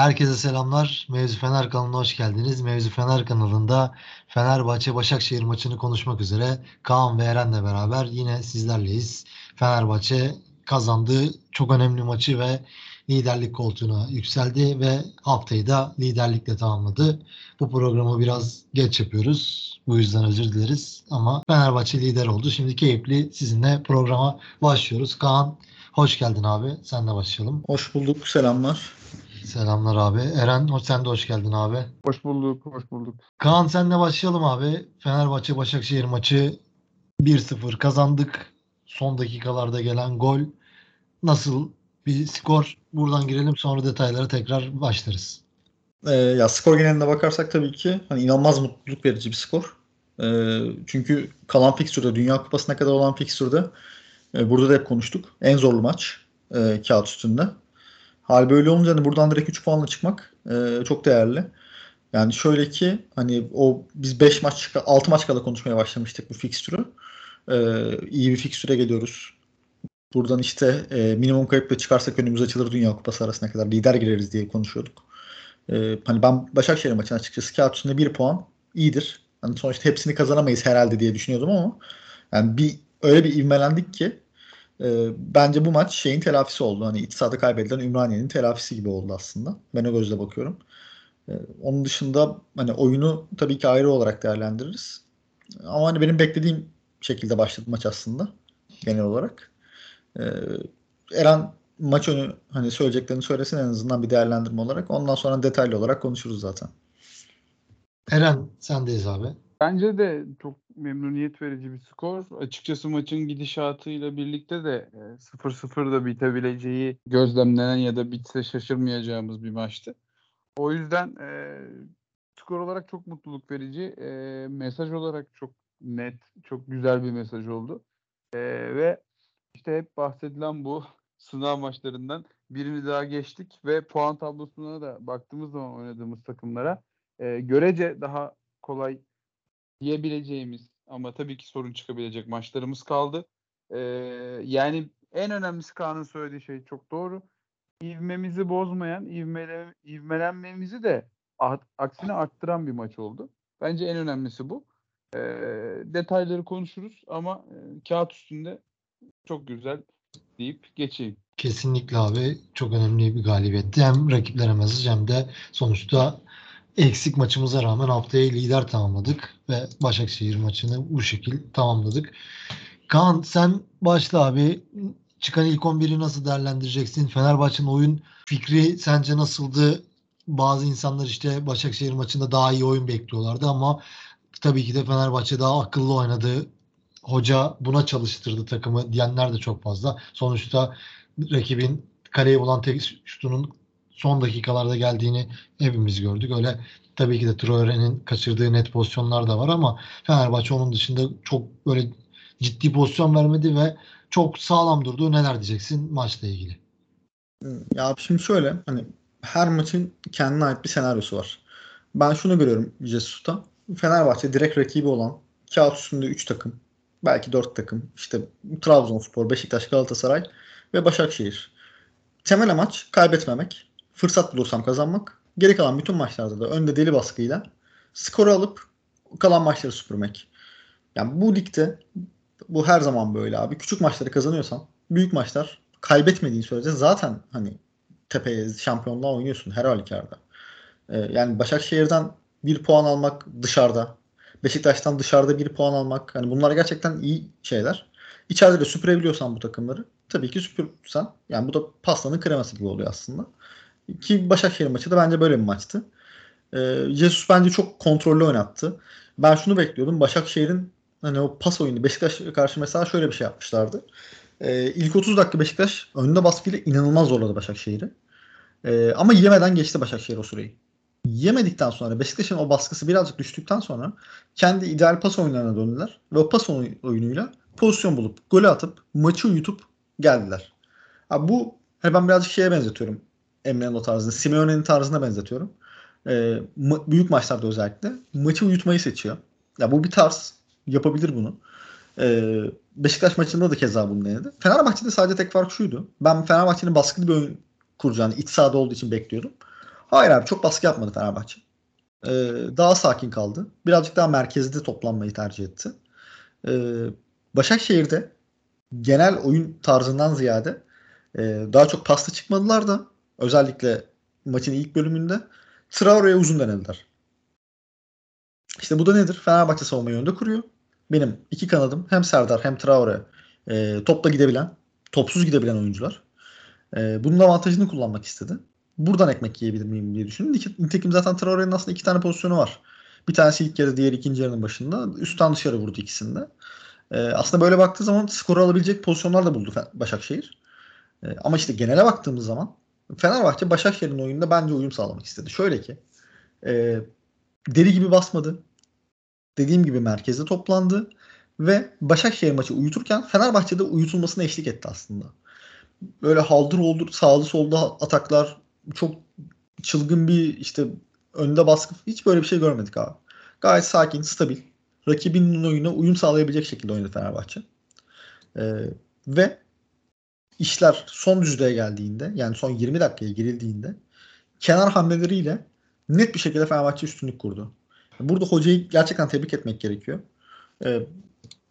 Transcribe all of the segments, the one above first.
Herkese selamlar. Mevzu Fener kanalına hoş geldiniz. Mevzu Fener kanalında Fenerbahçe Başakşehir maçını konuşmak üzere Kaan ve Eren'le beraber yine sizlerleyiz. Fenerbahçe kazandı. Çok önemli maçı ve liderlik koltuğuna yükseldi ve haftayı da liderlikle tamamladı. Bu programı biraz geç yapıyoruz. Bu yüzden özür dileriz. Ama Fenerbahçe lider oldu. Şimdi keyifli sizinle programa başlıyoruz. Kaan hoş geldin abi. Senle başlayalım. Hoş bulduk. Selamlar. Selamlar abi. Eren hoş sen de hoş geldin abi. Hoş bulduk, hoş bulduk. Kaan senle başlayalım abi. Fenerbahçe Başakşehir maçı 1-0 kazandık. Son dakikalarda gelen gol nasıl bir skor? Buradan girelim sonra detaylara tekrar başlarız. Ee, ya skor geneline bakarsak tabii ki hani inanılmaz mutluluk verici bir skor. Ee, çünkü kalan fikstürde, Dünya Kupası'na kadar olan fikstürde e, burada da hep konuştuk. En zorlu maç e, kağıt üstünde. Hal böyle olunca hani buradan direkt 3 puanla çıkmak e, çok değerli. Yani şöyle ki hani o biz 5 maç 6 maç kala konuşmaya başlamıştık bu fikstürü. Ee, iyi bir fikstüre geliyoruz. Buradan işte e, minimum kayıpla çıkarsak önümüz açılır Dünya Kupası arasına kadar lider gireriz diye konuşuyorduk. Ee, hani ben Başakşehir maçına açıkçası kağıt üstünde bir puan iyidir. Hani sonuçta hepsini kazanamayız herhalde diye düşünüyordum ama yani bir öyle bir ivmelendik ki e, bence bu maç şeyin telafisi oldu. Hani iç sahada kaybedilen Ümraniye'nin telafisi gibi oldu aslında. Ben o gözle bakıyorum. E, onun dışında hani oyunu tabii ki ayrı olarak değerlendiririz. Ama hani benim beklediğim şekilde başladı maç aslında genel olarak. E, Eren maç önü hani söyleyeceklerini söylesin en azından bir değerlendirme olarak. Ondan sonra detaylı olarak konuşuruz zaten. Eren sendeyiz abi. Bence de çok memnuniyet verici bir skor. Açıkçası maçın gidişatıyla birlikte de e, 0-0 da bitebileceği gözlemlenen ya da bitse şaşırmayacağımız bir maçtı. O yüzden e, skor olarak çok mutluluk verici. E, mesaj olarak çok net, çok güzel bir mesaj oldu. E, ve işte hep bahsedilen bu sınav maçlarından birini daha geçtik ve puan tablosuna da baktığımız zaman oynadığımız takımlara e, görece daha kolay diyebileceğimiz ama tabii ki sorun çıkabilecek maçlarımız kaldı. E, yani en önemlisi Kaan'ın söylediği şey çok doğru. İvmemizi bozmayan, ivmele, ivmelenmemizi de aksine arttıran bir maç oldu. Bence en önemlisi bu. E, detayları konuşuruz ama e, kağıt üstünde çok güzel deyip geçeyim. Kesinlikle abi çok önemli bir galibiyetti. Hem rakiplere mesaj hem de sonuçta eksik maçımıza rağmen haftayı lider tamamladık ve Başakşehir maçını bu şekil tamamladık. Kaan sen başla abi. Çıkan ilk 11'i nasıl değerlendireceksin? Fenerbahçe'nin oyun fikri sence nasıldı? Bazı insanlar işte Başakşehir maçında daha iyi oyun bekliyorlardı ama tabii ki de Fenerbahçe daha akıllı oynadı. Hoca buna çalıştırdı takımı diyenler de çok fazla. Sonuçta rakibin kaleye bulan tek şutunun son dakikalarda geldiğini hepimiz gördük. Öyle tabii ki de Traore'nin kaçırdığı net pozisyonlar da var ama Fenerbahçe onun dışında çok böyle ciddi pozisyon vermedi ve çok sağlam durdu. Neler diyeceksin maçla ilgili? Ya şimdi şöyle hani her maçın kendine ait bir senaryosu var. Ben şunu görüyorum Jesus'ta. Fenerbahçe direkt rakibi olan kağıt üstünde 3 takım. Belki 4 takım. İşte Trabzonspor, Beşiktaş, Galatasaray ve Başakşehir. Temel amaç kaybetmemek. Fırsat bulursam kazanmak. Geri kalan bütün maçlarda da önde deli baskıyla skoru alıp kalan maçları süpürmek. Yani bu ligde bu her zaman böyle abi. Küçük maçları kazanıyorsan büyük maçlar kaybetmediğin sürece zaten hani tepeye şampiyonluğa oynuyorsun her halükarda. Ee, yani Başakşehir'den bir puan almak dışarıda. Beşiktaş'tan dışarıda bir puan almak. Hani bunlar gerçekten iyi şeyler. İçeride de süpürebiliyorsan bu takımları tabii ki süpürsen yani bu da pastanın kreması gibi oluyor aslında. Ki Başakşehir maçı da bence böyle bir maçtı. Ee, Jesus bence çok kontrollü oynattı. Ben şunu bekliyordum. Başakşehir'in hani o pas oyunu Beşiktaş karşı mesela şöyle bir şey yapmışlardı. Ee, ilk 30 dakika Beşiktaş önünde baskıyla inanılmaz zorladı Başakşehir'i. Ee, ama yemeden geçti Başakşehir o süreyi. Yemedikten sonra Beşiktaş'ın o baskısı birazcık düştükten sonra kendi ideal pas oyunlarına döndüler. Ve o pas oyunuyla pozisyon bulup golü atıp maçı uyutup geldiler. Abi bu hani ben birazcık şeye benzetiyorum. Emre'nin o tarzını. Simeone'nin tarzına benzetiyorum. Ee, ma- büyük maçlarda özellikle maçı uyutmayı seçiyor. Ya bu bir tarz. Yapabilir bunu. Ee, Beşiktaş maçında da keza bunu denedi. Fenerbahçe'de sadece tek fark şuydu. Ben Fenerbahçe'nin baskılı bir oyun kuracağını iç sahada olduğu için bekliyordum. Hayır abi çok baskı yapmadı Fenerbahçe. Ee, daha sakin kaldı. Birazcık daha merkezde toplanmayı tercih etti. Ee, Başakşehir'de genel oyun tarzından ziyade e, daha çok pasta çıkmadılar da özellikle maçın ilk bölümünde Traore'ye uzun denediler. İşte bu da nedir? Fenerbahçe savunmayı önde kuruyor. Benim iki kanadım hem Serdar hem Traore e, topla gidebilen, topsuz gidebilen oyuncular. E, bunun avantajını kullanmak istedi. Buradan ekmek yiyebilir miyim diye düşündüm. Nite- Nitekim zaten Traore'nin aslında iki tane pozisyonu var. Bir tanesi ilk yarı, diğeri ikinci yarının başında. Üstten dışarı vurdu ikisinde. E, aslında böyle baktığı zaman skoru alabilecek pozisyonlar da buldu Başakşehir. E, ama işte genele baktığımız zaman Fenerbahçe Başakşehir'in oyununda bence uyum sağlamak istedi. Şöyle ki e, deli gibi basmadı. Dediğim gibi merkezde toplandı ve Başakşehir maçı uyuturken Fenerbahçe'de uyutulmasına eşlik etti aslında. Böyle haldır oldur sağlı solda ataklar çok çılgın bir işte önde baskı hiç böyle bir şey görmedik abi. Gayet sakin, stabil. Rakibinin oyununa uyum sağlayabilecek şekilde oynadı Fenerbahçe. Ee, ve işler son düzlüğe geldiğinde yani son 20 dakikaya girildiğinde kenar hamleleriyle net bir şekilde Fenerbahçe üstünlük kurdu. Burada hocayı gerçekten tebrik etmek gerekiyor. Ee,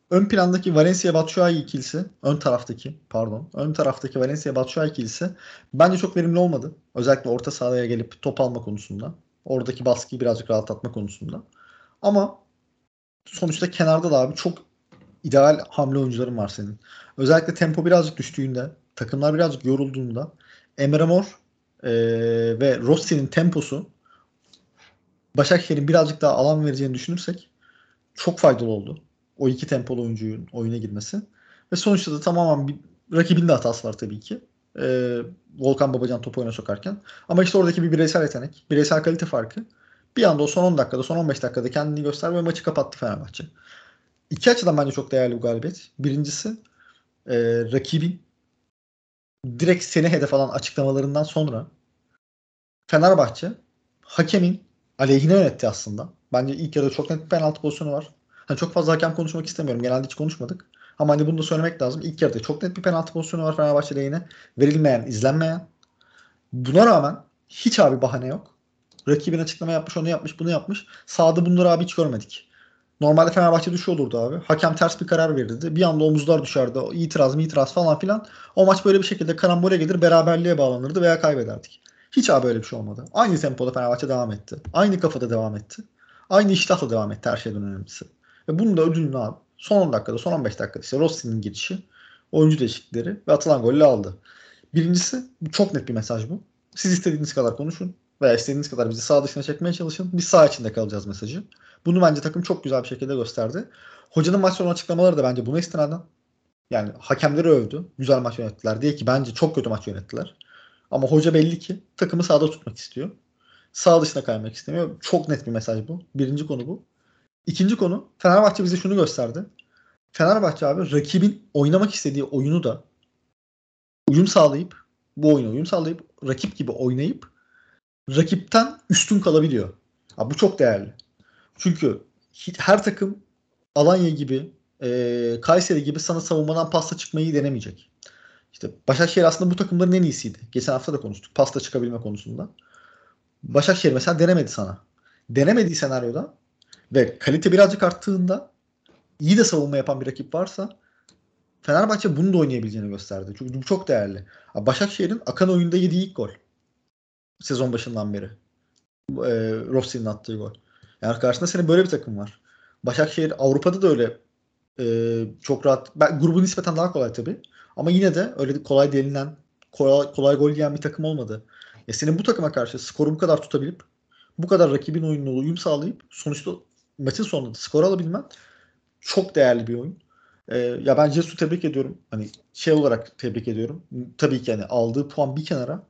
ön plandaki Valencia Batshuayi ikilisi, ön taraftaki pardon, ön taraftaki Valencia Batshuayi ikilisi bence çok verimli olmadı. Özellikle orta sahaya gelip top alma konusunda. Oradaki baskıyı birazcık rahatlatma konusunda. Ama sonuçta kenarda da abi çok ideal hamle oyuncuların var senin. Özellikle tempo birazcık düştüğünde, takımlar birazcık yorulduğunda Emre Mor eee, ve Rossi'nin temposu Başakşehir'in birazcık daha alan vereceğini düşünürsek çok faydalı oldu. O iki tempolu oyuncunun oyuna girmesi. Ve sonuçta da tamamen bir, rakibin de hatası var tabii ki. Ee, Volkan Babacan topu oyuna sokarken. Ama işte oradaki bir bireysel yetenek, bireysel kalite farkı bir anda o son 10 dakikada, son 15 dakikada kendini göster ve maçı kapattı Fenerbahçe. İki açıdan bence çok değerli bu galibiyet. Birincisi e, rakibin direkt seni hedef alan açıklamalarından sonra Fenerbahçe hakemin aleyhine yönetti aslında. Bence ilk yarıda çok net bir penaltı pozisyonu var. Hani çok fazla hakem konuşmak istemiyorum. Genelde hiç konuşmadık. Ama hani bunu da söylemek lazım. İlk yarıda çok net bir penaltı pozisyonu var Fenerbahçe lehine. Verilmeyen, izlenmeyen. Buna rağmen hiç abi bahane yok. Rakibin açıklama yapmış, onu yapmış, bunu yapmış. Sağda bunları abi hiç görmedik. Normalde Fenerbahçe düşüyor olurdu abi. Hakem ters bir karar verirdi. Bir anda omuzlar düşerdi. İtiraz mı itiraz falan filan. O maç böyle bir şekilde karambole gelir beraberliğe bağlanırdı veya kaybederdik. Hiç abi öyle bir şey olmadı. Aynı tempoda Fenerbahçe devam etti. Aynı kafada devam etti. Aynı iştahla devam etti her şeyden önemlisi. Ve bunun da ödülünü abi son 10 dakikada, son 15 dakikada işte Rossi'nin girişi, oyuncu değişiklikleri ve atılan golle aldı. Birincisi çok net bir mesaj bu. Siz istediğiniz kadar konuşun veya istediğiniz kadar bizi sağ dışına çekmeye çalışın. Biz sağ içinde kalacağız mesajı. Bunu bence takım çok güzel bir şekilde gösterdi. Hocanın maç sonu açıklamaları da bence buna istinaden yani hakemleri övdü. Güzel maç yönettiler diye ki bence çok kötü maç yönettiler. Ama hoca belli ki takımı sahada tutmak istiyor. Sağ dışına kaymak istemiyor. Çok net bir mesaj bu. Birinci konu bu. İkinci konu Fenerbahçe bize şunu gösterdi. Fenerbahçe abi rakibin oynamak istediği oyunu da uyum sağlayıp bu oyuna uyum sağlayıp rakip gibi oynayıp rakipten üstün kalabiliyor. Abi bu çok değerli. Çünkü her takım Alanya gibi e, Kayseri gibi sana savunmadan pasta çıkmayı denemeyecek. İşte Başakşehir aslında bu takımların en iyisiydi. Geçen hafta da konuştuk. Pasta çıkabilme konusunda. Başakşehir mesela denemedi sana. Denemediği senaryoda ve kalite birazcık arttığında iyi de savunma yapan bir rakip varsa Fenerbahçe bunu da oynayabileceğini gösterdi. Çünkü bu çok değerli. Başakşehir'in akan oyunda yediği ilk gol. Sezon başından beri. E, Rossi'nin attığı gol. Yani karşısında senin böyle bir takım var. Başakşehir Avrupa'da da öyle e, çok rahat. Ben, grubu nispeten daha kolay tabii. Ama yine de öyle kolay denilen kolay, kolay gol yiyen bir takım olmadı. Ya senin bu takıma karşı skoru bu kadar tutabilip bu kadar rakibin oyununa uyum sağlayıp sonuçta maçın sonunda skor alabilmen çok değerli bir oyun. Ee, ya ben Jesus'u tebrik ediyorum. Hani şey olarak tebrik ediyorum. Tabii ki yani aldığı puan bir kenara.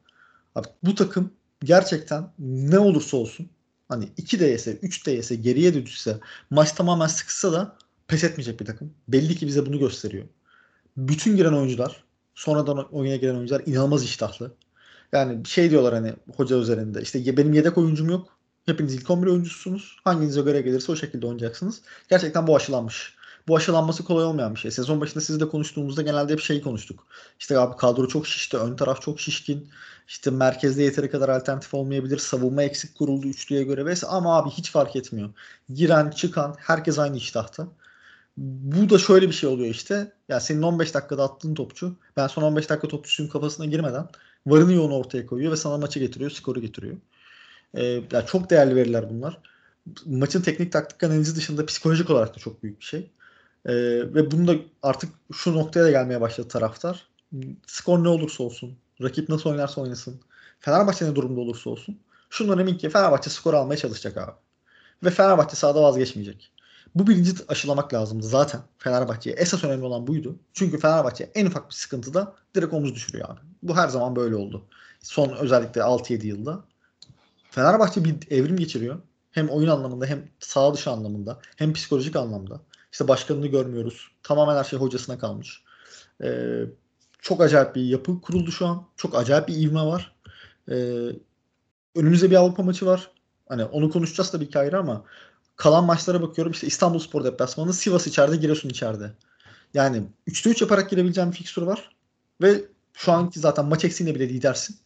Abi bu takım gerçekten ne olursa olsun hani 2 de yese, 3 de geriye de düşse, maç tamamen sıkışsa da pes etmeyecek bir takım. Belli ki bize bunu gösteriyor. Bütün giren oyuncular, sonradan oyuna giren oyuncular inanılmaz iştahlı. Yani şey diyorlar hani hoca üzerinde işte "Ya benim yedek oyuncum yok. Hepiniz ilk 11 oyuncusunuz. Hanginize göre gelirse o şekilde oynayacaksınız. Gerçekten bu aşılanmış. Bu aşılanması kolay olmayan bir şey. Sezon başında sizle konuştuğumuzda genelde hep şeyi konuştuk. İşte abi kadro çok şişti, ön taraf çok şişkin. İşte merkezde yeteri kadar alternatif olmayabilir. Savunma eksik kuruldu üçlüye göre vesaire. Ama abi hiç fark etmiyor. Giren, çıkan herkes aynı iştahta. Bu da şöyle bir şey oluyor işte. Ya senin 15 dakikada attığın topçu ben son 15 dakika topçusunun kafasına girmeden varını yoğunu ortaya koyuyor ve sana maçı getiriyor, skoru getiriyor. Ee, yani çok değerli veriler bunlar. Maçın teknik taktik analizi dışında psikolojik olarak da çok büyük bir şey. Ee, ve bunu da artık şu noktaya da gelmeye başladı taraftar. Skor ne olursa olsun, rakip nasıl oynarsa oynasın, Fenerbahçe ne durumda olursa olsun. Şundan emin ki Fenerbahçe skor almaya çalışacak abi. Ve Fenerbahçe sahada vazgeçmeyecek. Bu bilinci aşılamak lazımdı zaten Fenerbahçe'ye. Esas önemli olan buydu. Çünkü Fenerbahçe en ufak bir sıkıntıda direkt omuz düşürüyor abi. Bu her zaman böyle oldu. Son özellikle 6-7 yılda. Fenerbahçe bir evrim geçiriyor. Hem oyun anlamında hem sağ dışı anlamında hem psikolojik anlamda. İşte başkanını görmüyoruz. Tamamen her şey hocasına kalmış. Ee, çok acayip bir yapı kuruldu şu an. Çok acayip bir ivme var. Ee, önümüzde bir Avrupa maçı var. Hani onu konuşacağız tabii ki ayrı ama kalan maçlara bakıyorum. İşte İstanbul Spor deplasmanı, Sivas içeride, Giresun içeride. Yani 3'te 3 yaparak girebileceğim bir fikstür var. Ve şu anki zaten maç eksiğinde bile lidersin.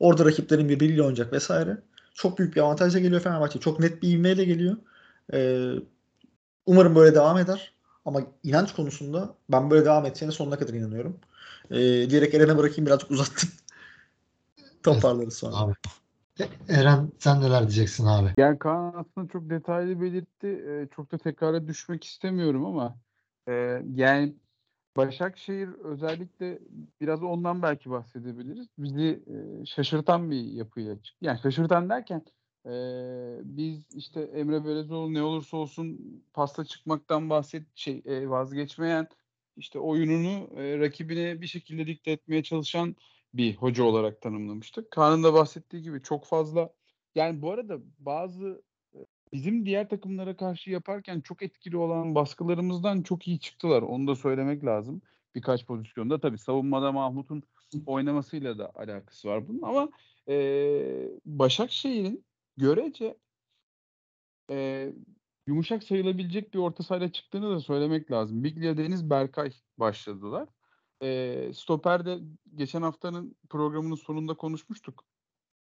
Orada rakiplerin birbiriyle oynayacak vesaire. Çok büyük bir avantajla geliyor Fenerbahçe. Çok net bir ivmeyle geliyor. Ee, umarım böyle devam eder. Ama inanç konusunda ben böyle devam edeceğine sonuna kadar inanıyorum. Ee, diyerek Eren'e bırakayım birazcık uzattım. Toparlarız sonra. Abi. Eren sen neler diyeceksin abi? Yani Kaan aslında çok detaylı belirtti. Ee, çok da tekrara düşmek istemiyorum ama e, yani Başakşehir özellikle biraz ondan belki bahsedebiliriz. Bizi e, şaşırtan bir yapıyla çıktı. Yani şaşırtan derken e, biz işte Emre Belezoğlu ne olursa olsun pasta çıkmaktan bahset şey e, vazgeçmeyen işte oyununu e, rakibine bir şekilde dikte etmeye çalışan bir hoca olarak tanımlamıştık. Kaan'ın da bahsettiği gibi çok fazla yani bu arada bazı e, bizim diğer takımlara karşı yaparken çok etkili olan baskılarımızdan çok iyi çıktılar. Onu da söylemek lazım. Birkaç pozisyonda tabii savunmada Mahmut'un oynamasıyla da alakası var bunun ama e, Başakşehir'in görece e, yumuşak sayılabilecek bir orta sahayla çıktığını da söylemek lazım. Biglia Deniz Berkay başladılar. E, Stoper'de geçen haftanın programının sonunda konuşmuştuk.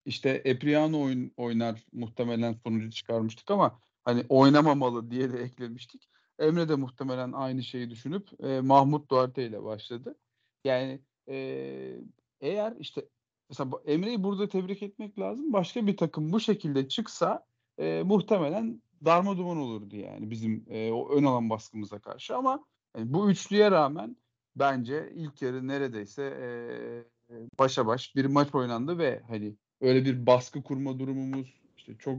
İşte Epriano oyun, oynar muhtemelen sonucu çıkarmıştık ama hani oynamamalı diye de eklemiştik. Emre de muhtemelen aynı şeyi düşünüp e, Mahmut Duarte ile başladı. Yani e, eğer işte mesela Emre'yi burada tebrik etmek lazım. Başka bir takım bu şekilde çıksa e, muhtemelen darma duman olurdu yani bizim e, o ön alan baskımıza karşı ama yani bu üçlüye rağmen bence ilk yarı neredeyse e, başa baş bir maç oynandı ve hani öyle bir baskı kurma durumumuz işte çok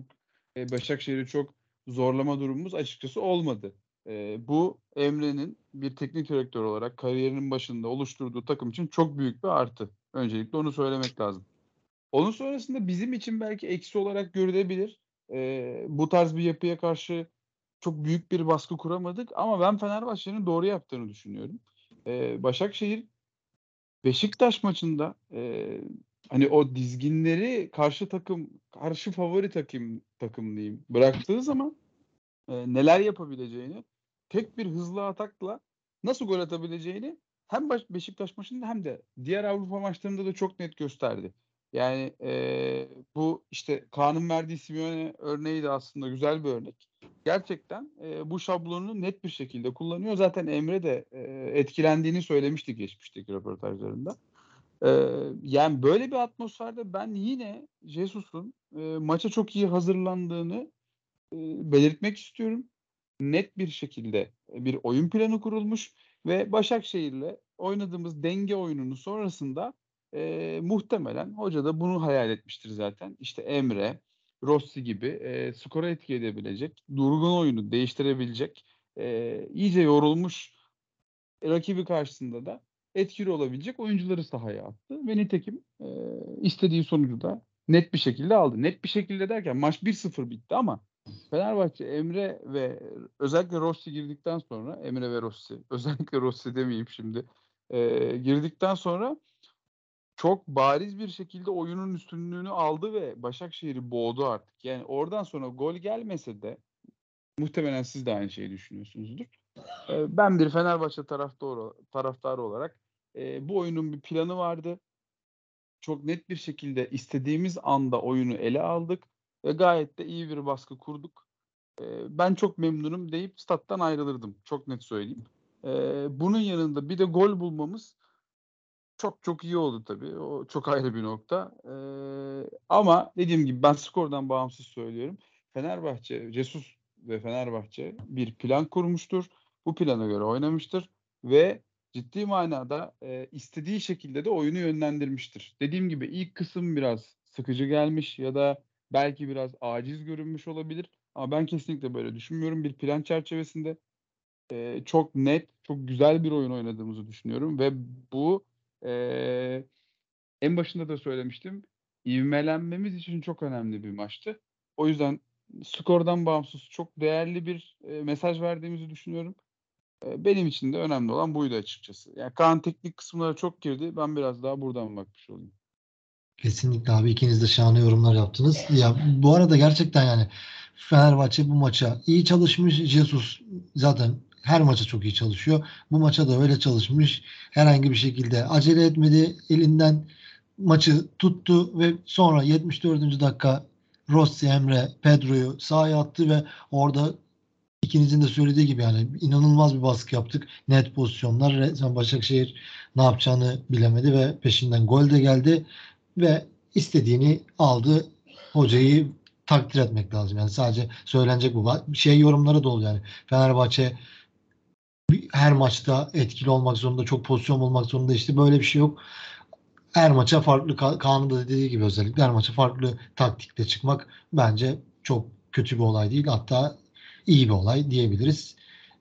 e, Başakşehir'i çok zorlama durumumuz açıkçası olmadı. E, bu Emre'nin bir teknik direktör olarak kariyerinin başında oluşturduğu takım için çok büyük bir artı. Öncelikle onu söylemek lazım. Onun sonrasında bizim için belki eksi olarak görülebilir. E, bu tarz bir yapıya karşı çok büyük bir baskı kuramadık ama ben Fenerbahçe'nin doğru yaptığını düşünüyorum. E, Başakşehir Beşiktaş maçında e, hani o dizginleri karşı takım karşı favori takım takım diyeyim bıraktığı zaman e, neler yapabileceğini tek bir hızlı atakla nasıl gol atabileceğini hem Beşiktaş maçında hem de diğer Avrupa maçlarında da çok net gösterdi. Yani e, bu işte Kaan'ın verdiği Simeone örneği de aslında güzel bir örnek. Gerçekten e, bu şablonu net bir şekilde kullanıyor. Zaten Emre de e, etkilendiğini söylemişti geçmişteki röportajlarında. E, yani böyle bir atmosferde ben yine Jesus'un e, maça çok iyi hazırlandığını e, belirtmek istiyorum. Net bir şekilde bir oyun planı kurulmuş ve Başakşehir'le oynadığımız denge oyununu sonrasında e, muhtemelen hoca da bunu hayal etmiştir zaten. İşte Emre, Rossi gibi e, skora etki edebilecek, durgun oyunu değiştirebilecek, e, iyice yorulmuş rakibi karşısında da etkili olabilecek oyuncuları sahaya attı. Ve nitekim e, istediği sonucu da net bir şekilde aldı. Net bir şekilde derken maç 1-0 bitti ama Fenerbahçe Emre ve özellikle Rossi girdikten sonra Emre ve Rossi özellikle Rossi demeyeyim şimdi e, girdikten sonra çok bariz bir şekilde oyunun üstünlüğünü aldı ve Başakşehir'i boğdu artık. Yani oradan sonra gol gelmese de muhtemelen siz de aynı şeyi düşünüyorsunuzdur. E, ben bir Fenerbahçe taraftarı, taraftarı olarak e, bu oyunun bir planı vardı. Çok net bir şekilde istediğimiz anda oyunu ele aldık ve gayet de iyi bir baskı kurduk. E, ben çok memnunum deyip stat'tan ayrılırdım. Çok net söyleyeyim. E, bunun yanında bir de gol bulmamız çok çok iyi oldu tabii. O çok ayrı bir nokta. Ee, ama dediğim gibi ben skordan bağımsız söylüyorum. Fenerbahçe, Jesus ve Fenerbahçe bir plan kurmuştur. Bu plana göre oynamıştır ve ciddi manada e, istediği şekilde de oyunu yönlendirmiştir. Dediğim gibi ilk kısım biraz sıkıcı gelmiş ya da belki biraz aciz görünmüş olabilir. Ama ben kesinlikle böyle düşünmüyorum. Bir plan çerçevesinde e, çok net, çok güzel bir oyun oynadığımızı düşünüyorum ve bu e, en başında da söylemiştim. İvmelenmemiz için çok önemli bir maçtı. O yüzden skordan bağımsız çok değerli bir e, mesaj verdiğimizi düşünüyorum. E, benim için de önemli olan buydu açıkçası. Yani Kaan teknik kısımlara çok girdi. Ben biraz daha buradan bakmış olayım. Kesinlikle abi ikiniz de şahane yorumlar yaptınız. Ya bu arada gerçekten yani Fenerbahçe bu maça iyi çalışmış. Jesus zaten her maça çok iyi çalışıyor. Bu maça da öyle çalışmış. Herhangi bir şekilde acele etmedi. Elinden maçı tuttu ve sonra 74. dakika Rossi, Emre, Pedro'yu sahaya attı ve orada ikinizin de söylediği gibi yani inanılmaz bir baskı yaptık. Net pozisyonlar. Resmen Başakşehir ne yapacağını bilemedi ve peşinden gol de geldi ve istediğini aldı. Hocayı takdir etmek lazım. Yani sadece söylenecek bu. Şey yorumları da oluyor yani. Fenerbahçe her maçta etkili olmak zorunda, çok pozisyon olmak zorunda işte böyle bir şey yok. Her maça farklı Kaan'ın da dediği gibi özellikle her maça farklı taktikle çıkmak bence çok kötü bir olay değil. Hatta iyi bir olay diyebiliriz.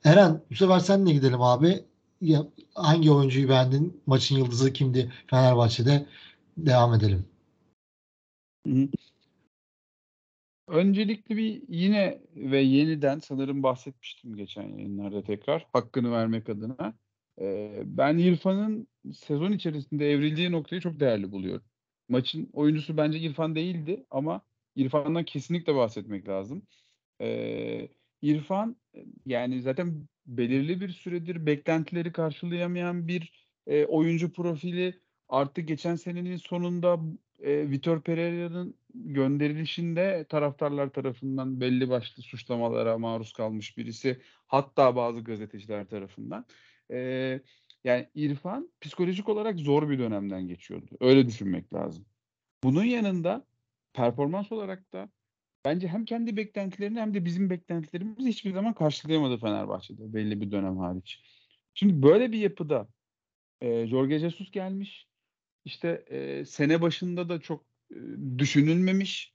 Eren bu sefer senle gidelim abi. Ya, hangi oyuncuyu beğendin? Maçın yıldızı kimdi Fenerbahçe'de? Devam edelim. Hı hı. Öncelikle bir yine ve yeniden sanırım bahsetmiştim geçen yayınlarda tekrar hakkını vermek adına. Ee, ben İrfan'ın sezon içerisinde evrildiği noktayı çok değerli buluyorum. Maçın oyuncusu bence İrfan değildi ama İrfan'dan kesinlikle bahsetmek lazım. Ee, İrfan yani zaten belirli bir süredir beklentileri karşılayamayan bir e, oyuncu profili. Artık geçen senenin sonunda e, Vitor Pereira'nın gönderilişinde taraftarlar tarafından belli başlı suçlamalara maruz kalmış birisi. Hatta bazı gazeteciler tarafından. E, yani İrfan psikolojik olarak zor bir dönemden geçiyordu. Öyle düşünmek lazım. Bunun yanında performans olarak da bence hem kendi beklentilerini hem de bizim beklentilerimizi hiçbir zaman karşılayamadı Fenerbahçe'de belli bir dönem hariç. Şimdi böyle bir yapıda e, Jorge Jesus gelmiş. İşte e, sene başında da çok e, düşünülmemiş.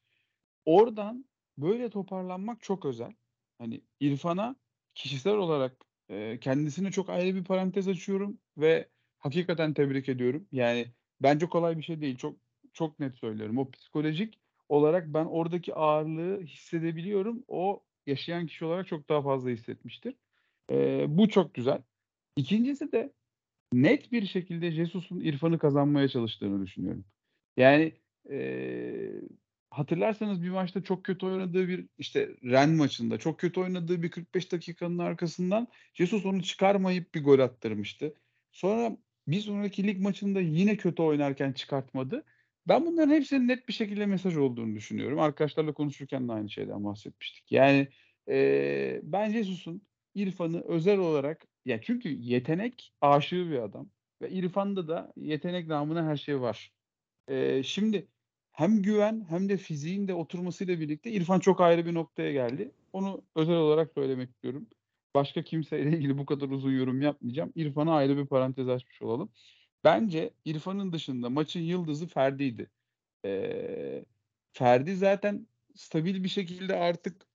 Oradan böyle toparlanmak çok özel. Hani İrfan'a kişisel olarak e, kendisine çok ayrı bir parantez açıyorum ve hakikaten tebrik ediyorum. Yani bence kolay bir şey değil. Çok çok net söylüyorum. O psikolojik olarak ben oradaki ağırlığı hissedebiliyorum. O yaşayan kişi olarak çok daha fazla hissetmiştir. E, bu çok güzel. İkincisi de net bir şekilde Jesus'un İrfan'ı kazanmaya çalıştığını düşünüyorum. Yani e, hatırlarsanız bir maçta çok kötü oynadığı bir işte Ren maçında çok kötü oynadığı bir 45 dakikanın arkasından Jesus onu çıkarmayıp bir gol attırmıştı. Sonra bir sonraki lig maçında yine kötü oynarken çıkartmadı. Ben bunların hepsinin net bir şekilde mesaj olduğunu düşünüyorum. Arkadaşlarla konuşurken de aynı şeyden bahsetmiştik. Yani e, ben Jesus'un İrfan'ı özel olarak ya çünkü yetenek aşığı bir adam ve İrfan'da da yetenek namına her şey var. Ee, şimdi hem güven hem de fiziğin de oturmasıyla birlikte İrfan çok ayrı bir noktaya geldi. Onu özel olarak söylemek istiyorum. Başka kimseyle ilgili bu kadar uzun yorum yapmayacağım. İrfan'a ayrı bir parantez açmış olalım. Bence İrfan'ın dışında maçın yıldızı Ferdi'ydi. Ee, Ferdi zaten stabil bir şekilde artık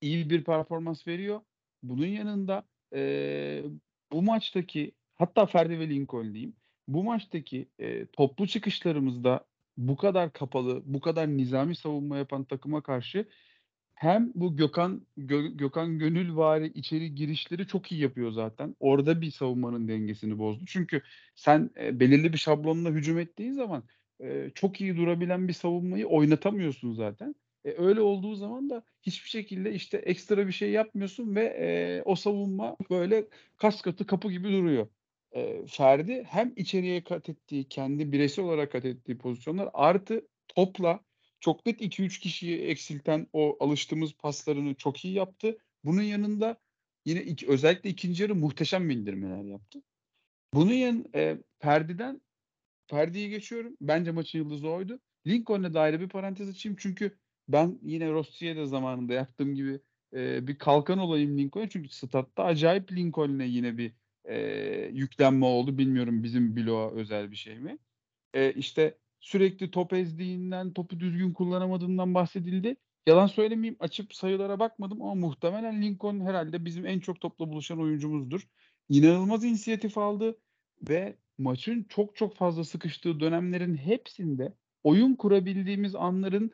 iyi bir performans veriyor. Bunun yanında e, bu maçtaki hatta Ferdi ve Lincoln diyeyim. Bu maçtaki e, toplu çıkışlarımızda bu kadar kapalı, bu kadar nizami savunma yapan takıma karşı hem bu Gökhan Gö, Gökhan Gönülvari içeri girişleri çok iyi yapıyor zaten. Orada bir savunmanın dengesini bozdu. Çünkü sen e, belirli bir şablonla hücum ettiğin zaman e, çok iyi durabilen bir savunmayı oynatamıyorsun zaten. E, öyle olduğu zaman da hiçbir şekilde işte ekstra bir şey yapmıyorsun ve e, o savunma böyle kas katı kapı gibi duruyor. E, Ferdi hem içeriye kat ettiği, kendi bireysel olarak kat ettiği pozisyonlar artı topla çok net 2-3 kişiyi eksilten o alıştığımız paslarını çok iyi yaptı. Bunun yanında yine iki, özellikle ikinci yarı muhteşem bindirmeler yaptı. Bunun yan e, Ferdi'den Ferdi'yi geçiyorum. Bence maçın yıldızı oydu. Lincoln'e dair bir parantez açayım çünkü ben yine Rossi'ye de zamanında yaptığım gibi e, bir kalkan olayım Lincoln'e. Çünkü statta acayip Lincoln'e yine bir e, yüklenme oldu. Bilmiyorum bizim bloğa özel bir şey mi? E, işte sürekli top ezdiğinden, topu düzgün kullanamadığından bahsedildi. Yalan söylemeyeyim açıp sayılara bakmadım ama muhtemelen Lincoln herhalde bizim en çok topla buluşan oyuncumuzdur. İnanılmaz inisiyatif aldı ve maçın çok çok fazla sıkıştığı dönemlerin hepsinde oyun kurabildiğimiz anların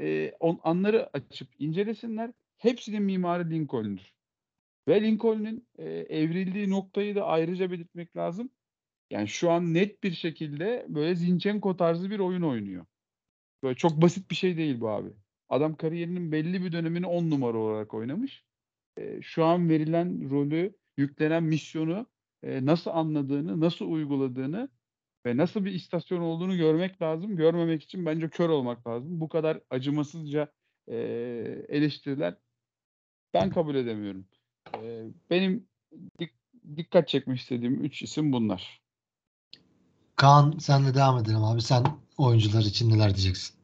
e, on, anları açıp incelesinler. Hepsinin mimarı Lincoln'dur. Ve Lincoln'un e, evrildiği noktayı da ayrıca belirtmek lazım. Yani şu an net bir şekilde böyle Zinchenko tarzı bir oyun oynuyor. Böyle çok basit bir şey değil bu abi. Adam kariyerinin belli bir dönemini 10 numara olarak oynamış. E, şu an verilen rolü, yüklenen misyonu e, nasıl anladığını, nasıl uyguladığını ve nasıl bir istasyon olduğunu görmek lazım. Görmemek için bence kör olmak lazım. Bu kadar acımasızca e, eleştiriler ben kabul edemiyorum. E, benim dik, dikkat çekmek istediğim 3 isim bunlar. Kaan senle devam edelim abi. Sen oyuncular için neler diyeceksin?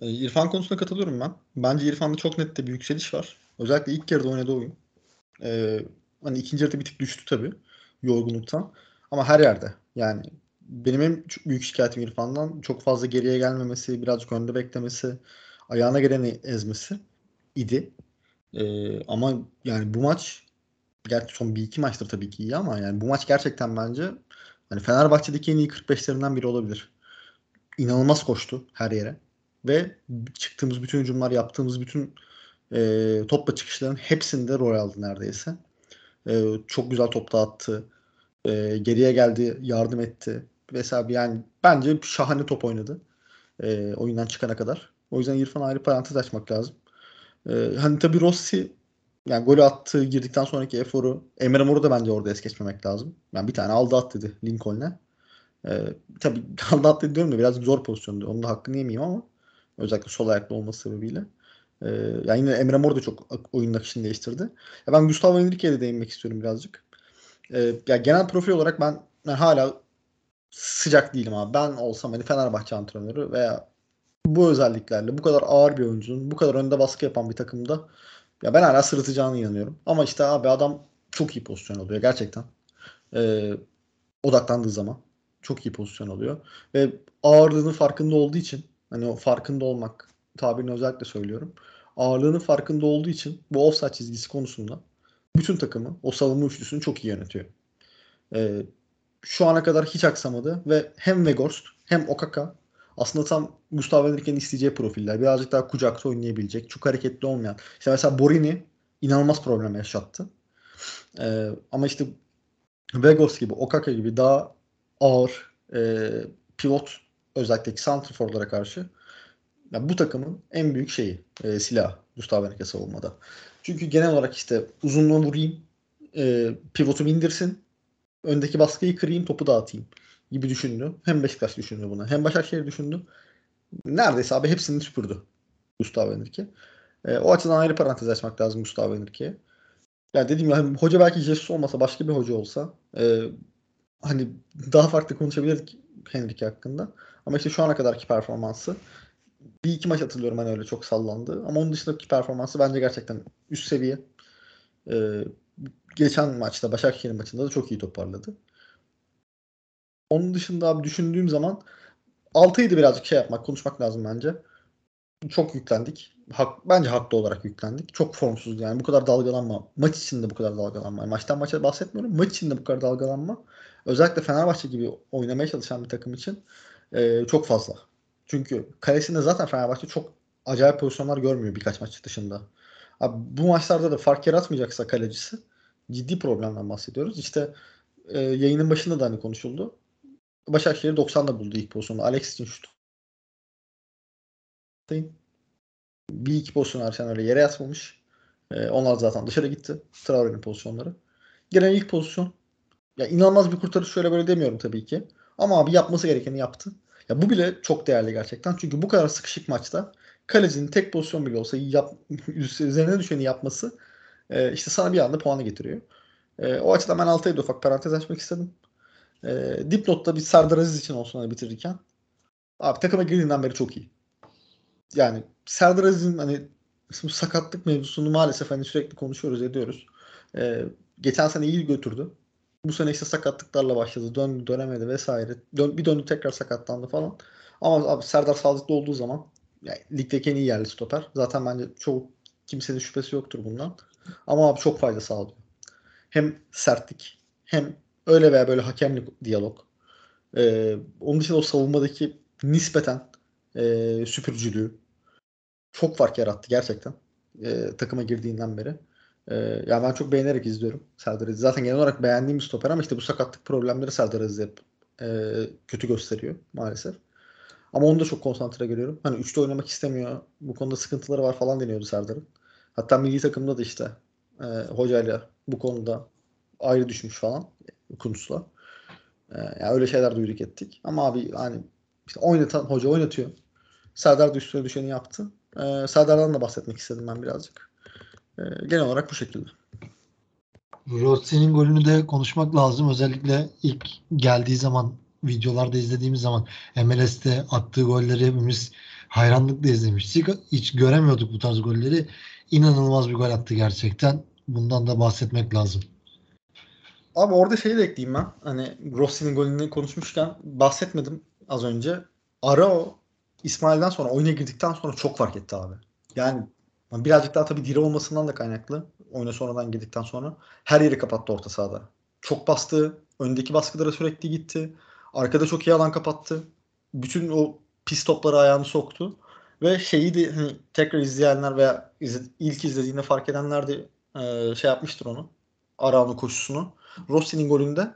E, İrfan konusunda katılıyorum ben. Bence İrfan'da çok net de bir yükseliş var. Özellikle ilk yarıda oynadığı oyun. Ee, hani ikinci yarıda bir tık düştü tabii yorgunluktan. Ama her yerde. Yani benim en büyük şikayetim İrfan'dan çok fazla geriye gelmemesi, birazcık önde beklemesi, ayağına geleni ezmesi idi. Ee, ama yani bu maç gerçi son bir iki maçtır tabii ki iyi ama yani bu maç gerçekten bence hani Fenerbahçe'deki en iyi 45'lerinden biri olabilir. İnanılmaz koştu her yere. Ve çıktığımız bütün hücumlar, yaptığımız bütün e, topla çıkışların hepsinde rol aldı neredeyse. E, çok güzel top dağıttı. E, geriye geldi, yardım etti. Vesaire yani bence şahane top oynadı. E, oyundan çıkana kadar. O yüzden İrfan ayrı parantez açmak lazım. E, hani tabii Rossi yani golü attığı girdikten sonraki eforu Emre Mor'u da bence orada es geçmemek lazım. Yani bir tane aldı at dedi Lincoln'e. Ee, tabii aldı at dedi diyorum da biraz zor pozisyondu. Onun da hakkını yemeyeyim ama özellikle sol ayaklı olması sebebiyle. Ee, yani yine Emre Mor da çok oyun akışını değiştirdi. Ya ben Gustavo Henrique'ye de değinmek istiyorum birazcık. Ee, ya genel profil olarak ben, ben hala sıcak değilim abi. Ben olsam hani Fenerbahçe antrenörü veya bu özelliklerle bu kadar ağır bir oyuncunun bu kadar önde baskı yapan bir takımda ya ben hala sırıtacağını inanıyorum. Ama işte abi adam çok iyi pozisyon alıyor gerçekten. Ee, odaklandığı zaman çok iyi pozisyon alıyor. Ve ağırlığının farkında olduğu için hani o farkında olmak tabirini özellikle söylüyorum. Ağırlığının farkında olduğu için bu offside çizgisi konusunda bütün takımı o savunma üçlüsünü çok iyi yönetiyor. Ee, şu ana kadar hiç aksamadı ve hem Weghorst hem Okaka aslında tam Gustavo Henrique'nin isteyeceği profiller. Birazcık daha kucakta oynayabilecek. Çok hareketli olmayan. İşte mesela Borini inanılmaz problem yaşattı. Ee, ama işte Vegos gibi, Okaka gibi daha ağır e, pivot özellikle santrforlara karşı yani bu takımın en büyük şeyi e, silah Gustavo Henrique savunmada. Çünkü genel olarak işte uzunluğu vurayım, e, pivotu indirsin, öndeki baskıyı kırayım, topu dağıtayım gibi düşündü. Hem Beşiktaş düşündü bunu. Hem Başakşehir düşündü. Neredeyse abi hepsini süpürdü Gustavo Henrique. E, o açıdan ayrı parantez açmak lazım Gustavo Henrique'ye. Yani dediğim gibi hoca belki Jesus olmasa başka bir hoca olsa e, hani daha farklı konuşabilirdik Henrique hakkında. Ama işte şu ana kadarki performansı bir iki maç hatırlıyorum hani öyle çok sallandı. Ama onun dışındaki performansı bence gerçekten üst seviye. Ee, geçen maçta Başakşehir maçında da çok iyi toparladı. Onun dışında abi düşündüğüm zaman 6'ydı birazcık şey yapmak, konuşmak lazım bence. Çok yüklendik. Hak, bence haklı olarak yüklendik. Çok formsuz yani bu kadar dalgalanma. Maç içinde bu kadar dalgalanma. Maçtan maça bahsetmiyorum. Maç içinde bu kadar dalgalanma. Özellikle Fenerbahçe gibi oynamaya çalışan bir takım için e, çok fazla. Çünkü kalesinde zaten Fenerbahçe çok acayip pozisyonlar görmüyor birkaç maç dışında. Abi bu maçlarda da fark yaratmayacaksa kalecisi ciddi problemden bahsediyoruz. İşte e, yayının başında da hani konuşuldu. Başakşehir 90'da buldu ilk pozisyonu. Alex için şut. Bir iki pozisyon Arsenal öyle yere yatmamış. Ee, onlar zaten dışarı gitti. Traore'nin pozisyonları. Gelen ilk pozisyon. Ya inanılmaz bir kurtarış şöyle böyle demiyorum tabii ki. Ama abi yapması gerekeni yaptı. Ya bu bile çok değerli gerçekten. Çünkü bu kadar sıkışık maçta kalecinin tek pozisyon bile olsa yap, üzerine düşeni yapması e, işte sana bir anda puanı getiriyor. E, o açıdan ben Altay'da ufak parantez açmak istedim. E, dipnotta bir Serdar Aziz için olsun hani bitirirken. Abi takıma girdiğinden beri çok iyi. Yani Serdar Aziz'in hani bu sakatlık mevzusunu maalesef hani sürekli konuşuyoruz ediyoruz. E, geçen sene iyi götürdü. Bu sene işte sakatlıklarla başladı. Döndü dönemedi vesaire. Dön, bir döndü tekrar sakatlandı falan. Ama abi Serdar sağlıklı olduğu zaman yani ligdeki en iyi yerli stoper. Zaten bence çok kimsenin şüphesi yoktur bundan. Ama abi çok fayda sağlıyor. Hem sertlik hem öyle veya böyle hakemlik diyalog. Ee, onun dışında o savunmadaki nispeten e, süpürücülüğü çok fark yarattı gerçekten. E, takıma girdiğinden beri. E, yani ben çok beğenerek izliyorum Serdar Aziz. Zaten genel olarak beğendiğim bir stoper ama işte bu sakatlık problemleri Serdar Aziz hep e, kötü gösteriyor maalesef. Ama onu da çok konsantre görüyorum. Hani üçte oynamak istemiyor. Bu konuda sıkıntıları var falan deniyordu Serdar'ın. Hatta milli takımda da işte e, hocayla bu konuda ayrı düşmüş falan Kuntz'la. E, yani öyle şeyler duyduk ettik. Ama abi hani işte oynatan hoca oynatıyor. Serdar da üstüne düşeni yaptı. E, Serdar'dan da bahsetmek istedim ben birazcık. E, genel olarak bu şekilde. Rossi'nin golünü de konuşmak lazım. Özellikle ilk geldiği zaman videolarda izlediğimiz zaman MLS'te attığı golleri hepimiz hayranlıkla izlemiştik. Hiç göremiyorduk bu tarz golleri. İnanılmaz bir gol attı gerçekten. Bundan da bahsetmek lazım. Abi orada şeyi de ekleyeyim ben. Hani Rossi'nin golünü konuşmuşken bahsetmedim az önce. Arao İsmail'den sonra oyuna girdikten sonra çok fark etti abi. Yani birazcık daha tabii diri olmasından da kaynaklı. Oyuna sonradan girdikten sonra her yeri kapattı orta sahada. Çok bastı. Öndeki baskılara sürekli gitti. Arkada çok iyi alan kapattı. Bütün o pis topları ayağını soktu. Ve şeyi de hani, tekrar izleyenler veya izle, ilk izlediğinde fark edenler de e, şey yapmıştır onu. Arao'nun koşusunu. Rossi'nin golünde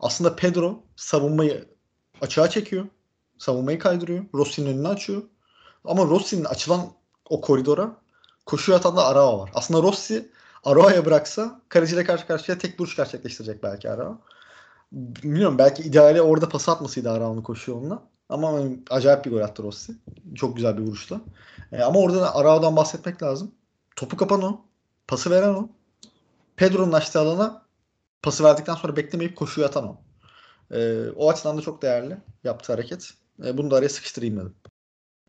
aslında Pedro savunmayı açığa çekiyor. Savunmayı kaydırıyor. Rossi'nin önünü açıyor. Ama Rossi'nin açılan o koridora koşuya atan da Arao var. Aslında Rossi Arao'ya bıraksa kaleciyle karşı karşıya tek vuruş gerçekleştirecek belki Arao. Bilmiyorum belki ideali orada pas atmasıydı Arao'nun koşu yoluna. Ama acayip bir gol attı Rossi. Çok güzel bir vuruşla. E, ama orada da Arao'dan bahsetmek lazım. Topu kapan o. Pası veren o. Pedro'nun açtığı alana pası verdikten sonra beklemeyip koşuyu atan o. E, o açıdan da çok değerli yaptığı hareket. E, bunu da araya sıkıştırayım dedim.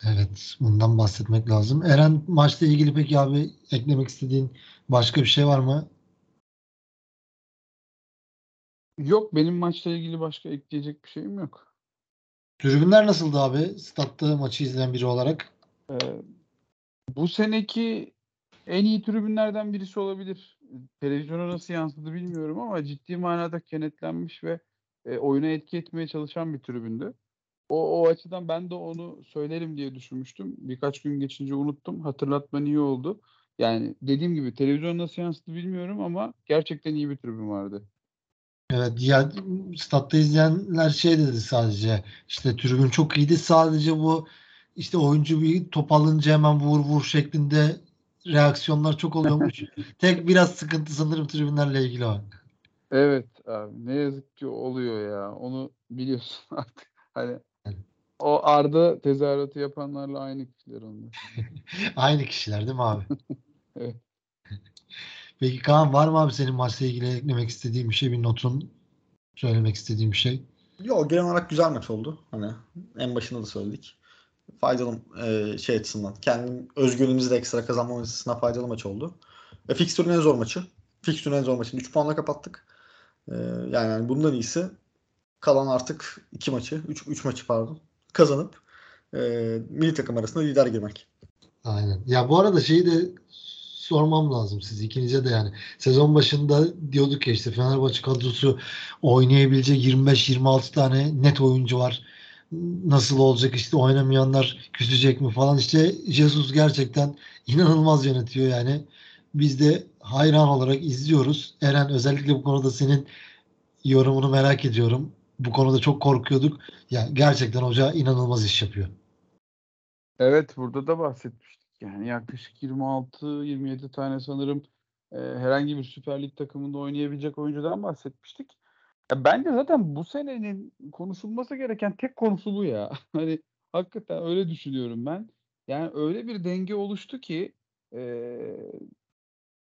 Evet, bundan bahsetmek lazım. Eren maçla ilgili peki abi eklemek istediğin başka bir şey var mı? Yok benim maçla ilgili başka ekleyecek bir şeyim yok. Tribünler nasıldı abi? Statta maçı izleyen biri olarak. Ee, bu seneki en iyi tribünlerden birisi olabilir. Televizyona nasıl yansıdı bilmiyorum ama ciddi manada kenetlenmiş ve e, oyuna etki etmeye çalışan bir tribündü. O, o açıdan ben de onu söylerim diye düşünmüştüm. Birkaç gün geçince unuttum. Hatırlatman iyi oldu. Yani dediğim gibi televizyon nasıl yansıdı bilmiyorum ama gerçekten iyi bir tribün vardı. Evet ya statta izleyenler şey dedi sadece işte tribün çok iyiydi sadece bu işte oyuncu bir top alınca hemen vur vur şeklinde reaksiyonlar çok oluyormuş. Tek biraz sıkıntı sanırım tribünlerle ilgili o. Evet abi ne yazık ki oluyor ya. Onu biliyorsun artık. Hani o Arda tezahüratı yapanlarla aynı kişiler onlar. Aynı kişiler değil mi abi? Evet. Peki Kaan var mı abi senin maçla ilgili eklemek istediğin bir şey, bir notun söylemek istediğin bir şey? Yok genel olarak güzel maç oldu. Hani en başında da söyledik. Faydalı e, şey açısından. Kendim özgürlüğümüzü de ekstra kazanmamız açısından faydalı maç oldu. Ve fixture'un en zor maçı. Fixture'un en zor maçını 3 puanla kapattık. E, yani, yani bundan iyisi kalan artık 2 maçı, 3 3 maçı pardon kazanıp e, milli takım arasında lider girmek. Aynen. Ya bu arada şeyi de sormam lazım siz ikinize de yani. Sezon başında diyorduk ya işte Fenerbahçe kadrosu oynayabilecek 25-26 tane net oyuncu var. Nasıl olacak işte oynamayanlar küsecek mi falan işte Jesus gerçekten inanılmaz yönetiyor yani. Biz de hayran olarak izliyoruz. Eren özellikle bu konuda senin yorumunu merak ediyorum. Bu konuda çok korkuyorduk. Ya gerçekten hoca inanılmaz iş yapıyor. Evet burada da bahsetmiştik Yani yaklaşık 26-27 tane sanırım e, herhangi bir Süper Lig takımında oynayabilecek oyuncudan bahsetmiştik. Ya bence zaten bu senenin konuşulması gereken tek konusu bu ya. Hani hakikaten öyle düşünüyorum ben. Yani öyle bir denge oluştu ki e,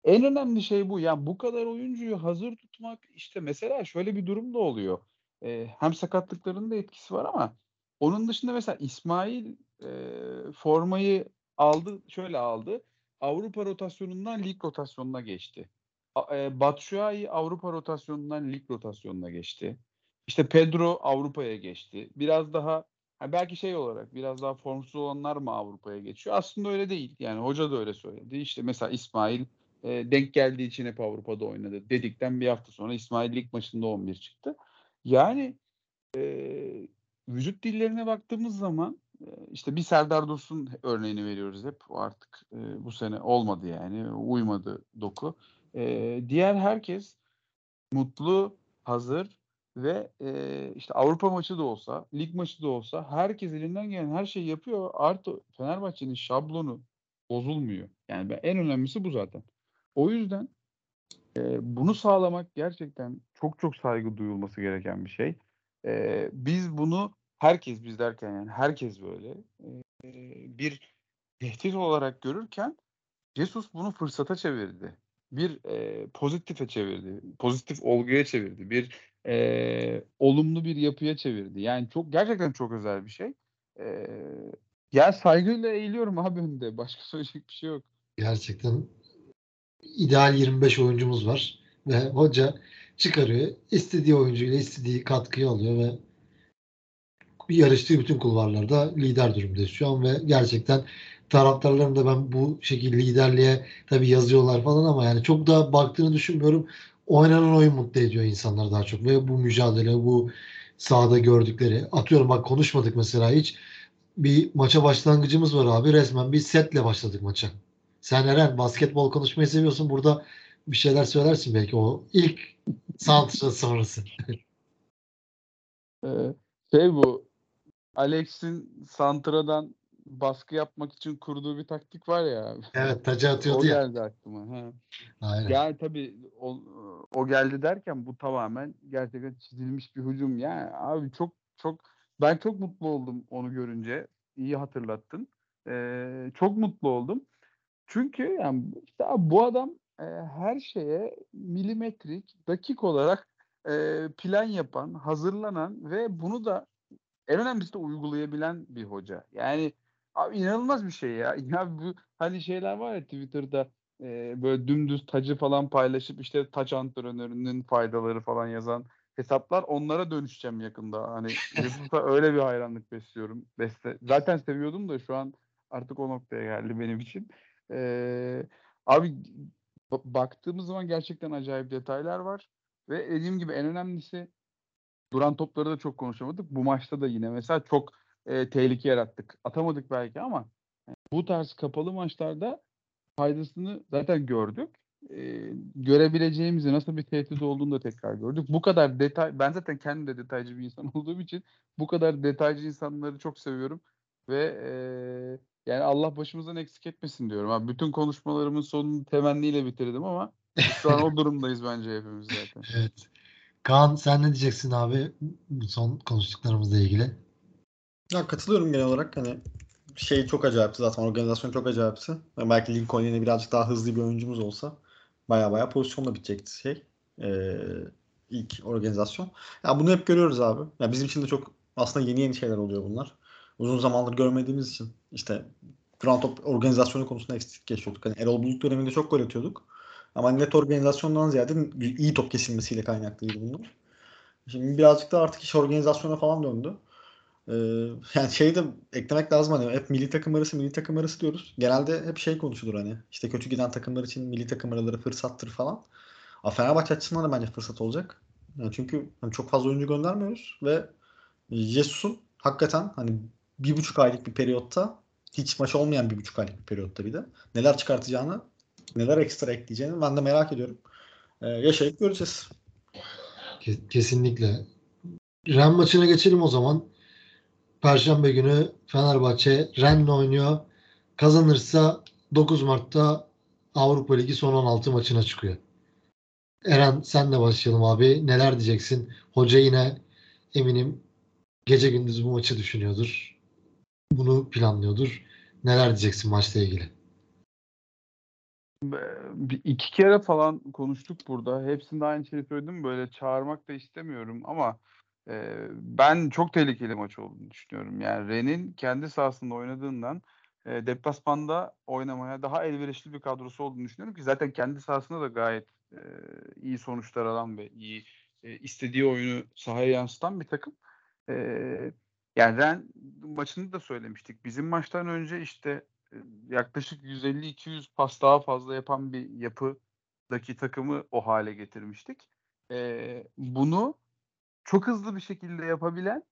en önemli şey bu. Yani bu kadar oyuncuyu hazır tutmak işte mesela şöyle bir durum da oluyor. E, hem sakatlıkların da etkisi var ama onun dışında mesela İsmail e, formayı aldı, şöyle aldı. Avrupa rotasyonundan lig rotasyonuna geçti. E, Batshuayi Avrupa rotasyonundan lig rotasyonuna geçti. İşte Pedro Avrupa'ya geçti. Biraz daha ha belki şey olarak biraz daha formsuz olanlar mı Avrupa'ya geçiyor? Aslında öyle değil. Yani hoca da öyle söyledi. İşte mesela İsmail e, denk geldiği için hep Avrupa'da oynadı dedikten bir hafta sonra İsmail lig maçında 11 çıktı. Yani e, vücut dillerine baktığımız zaman işte bir Serdar Dursun örneğini veriyoruz hep. O artık e, bu sene olmadı yani. Uymadı doku. E, diğer herkes mutlu, hazır ve e, işte Avrupa maçı da olsa, lig maçı da olsa herkes elinden gelen her şeyi yapıyor. Artı Fenerbahçe'nin şablonu bozulmuyor. Yani en önemlisi bu zaten. O yüzden e, bunu sağlamak gerçekten çok çok saygı duyulması gereken bir şey. E, biz bunu herkes biz derken yani herkes böyle bir tehdit olarak görürken Jesus bunu fırsata çevirdi. Bir e, pozitife çevirdi. Pozitif olguya çevirdi. Bir e, olumlu bir yapıya çevirdi. Yani çok gerçekten çok özel bir şey. E, ya saygıyla eğiliyorum abi önünde. Başka söyleyecek bir şey yok. Gerçekten ideal 25 oyuncumuz var ve hoca çıkarıyor. istediği oyuncuyla istediği katkıyı alıyor ve yarıştığı bütün kulvarlarda lider durumdayız şu an ve gerçekten taraftarların da ben bu şekilde liderliğe tabii yazıyorlar falan ama yani çok da baktığını düşünmüyorum. Oynanan oyun mutlu ediyor insanları daha çok ve bu mücadele, bu sahada gördükleri. Atıyorum bak konuşmadık mesela hiç. Bir maça başlangıcımız var abi. Resmen bir setle başladık maça. Sen Eren basketbol konuşmayı seviyorsun. Burada bir şeyler söylersin belki o ilk santra sonrası. Ee, şey bu Alex'in Santra'dan baskı yapmak için kurduğu bir taktik var ya. Evet tacı O atıyordu ya. geldi aklıma. Ha. Aynen. Yani tabii o, o geldi derken bu tamamen gerçekten çizilmiş bir hücum. Yani abi çok çok ben çok mutlu oldum onu görünce. İyi hatırlattın. Ee, çok mutlu oldum. Çünkü yani işte abi bu adam e, her şeye milimetrik, dakik olarak e, plan yapan, hazırlanan ve bunu da en önemlisi de uygulayabilen bir hoca. Yani abi inanılmaz bir şey ya. Ya bu hani şeyler var ya Twitter'da e, böyle dümdüz tacı falan paylaşıp işte taç antrenörünün faydaları falan yazan hesaplar onlara dönüşeceğim yakında. Hani Jesus'a öyle bir hayranlık besliyorum. Besle, zaten seviyordum da şu an artık o noktaya geldi benim için. Ee, abi ba- baktığımız zaman gerçekten acayip detaylar var. Ve dediğim gibi en önemlisi duran topları da çok konuşamadık. Bu maçta da yine mesela çok e, tehlike yarattık. Atamadık belki ama yani bu tarz kapalı maçlarda faydasını zaten gördük. E, görebileceğimizi nasıl bir tehdit olduğunu da tekrar gördük. Bu kadar detay, ben zaten kendim de detaycı bir insan olduğum için bu kadar detaycı insanları çok seviyorum ve e, yani Allah başımızdan eksik etmesin diyorum. Abi bütün konuşmalarımın sonunu temenniyle bitirdim ama şu an o durumdayız bence hepimiz zaten. Evet. Kaan sen ne diyeceksin abi son konuştuklarımızla ilgili? Ya katılıyorum genel olarak. Hani şey çok acayipti zaten. Organizasyon çok acayipti. Yani belki Lincoln yine birazcık daha hızlı bir oyuncumuz olsa baya baya pozisyonla bitecekti şey. Ee, ilk organizasyon. Ya bunu hep görüyoruz abi. Ya bizim için de çok aslında yeni yeni şeyler oluyor bunlar. Uzun zamandır görmediğimiz için işte Grand Top organizasyonu konusunda eksik geçiyorduk. Hani Erol Bulut döneminde çok gol atıyorduk. Ama net organizasyondan ziyade iyi top kesilmesiyle kaynaklıydı bunlar. Şimdi birazcık da artık iş organizasyona falan döndü. Ee, yani şeyi de eklemek lazım hani hep milli takım arası milli takım arası diyoruz. Genelde hep şey konuşulur hani işte kötü giden takımlar için milli takım araları fırsattır falan. Ama Fenerbahçe açısından da bence fırsat olacak. Yani çünkü hani çok fazla oyuncu göndermiyoruz ve Jesus'un hakikaten hani bir buçuk aylık bir periyotta hiç maç olmayan bir buçuk aylık bir periyotta bir de neler çıkartacağını neler ekstra ekleyeceğini ben de merak ediyorum. Ee, yaşayıp göreceğiz. Ke- Kesinlikle. Ren maçına geçelim o zaman. Perşembe günü Fenerbahçe Rennes oynuyor. Kazanırsa 9 Mart'ta Avrupa Ligi son 16 maçına çıkıyor. Eren senle başlayalım abi. Neler diyeceksin? Hoca yine eminim gece gündüz bu maçı düşünüyordur. Bunu planlıyordur. Neler diyeceksin maçla ilgili? İki kere falan konuştuk burada. Hepsinde aynı şeyi söyledim. Böyle çağırmak da istemiyorum ama e, ben çok tehlikeli maç olduğunu düşünüyorum. Yani Ren'in kendi sahasında oynadığından e, deplasmanda oynamaya daha elverişli bir kadrosu olduğunu düşünüyorum ki zaten kendi sahasında da gayet e, iyi sonuçlar alan ve iyi e, istediği oyunu sahaya yansıtan bir takım. E, yani Ren maçını da söylemiştik. Bizim maçtan önce işte yaklaşık 150-200 pas daha fazla yapan bir yapıdaki takımı o hale getirmiştik. E, bunu çok hızlı bir şekilde yapabilen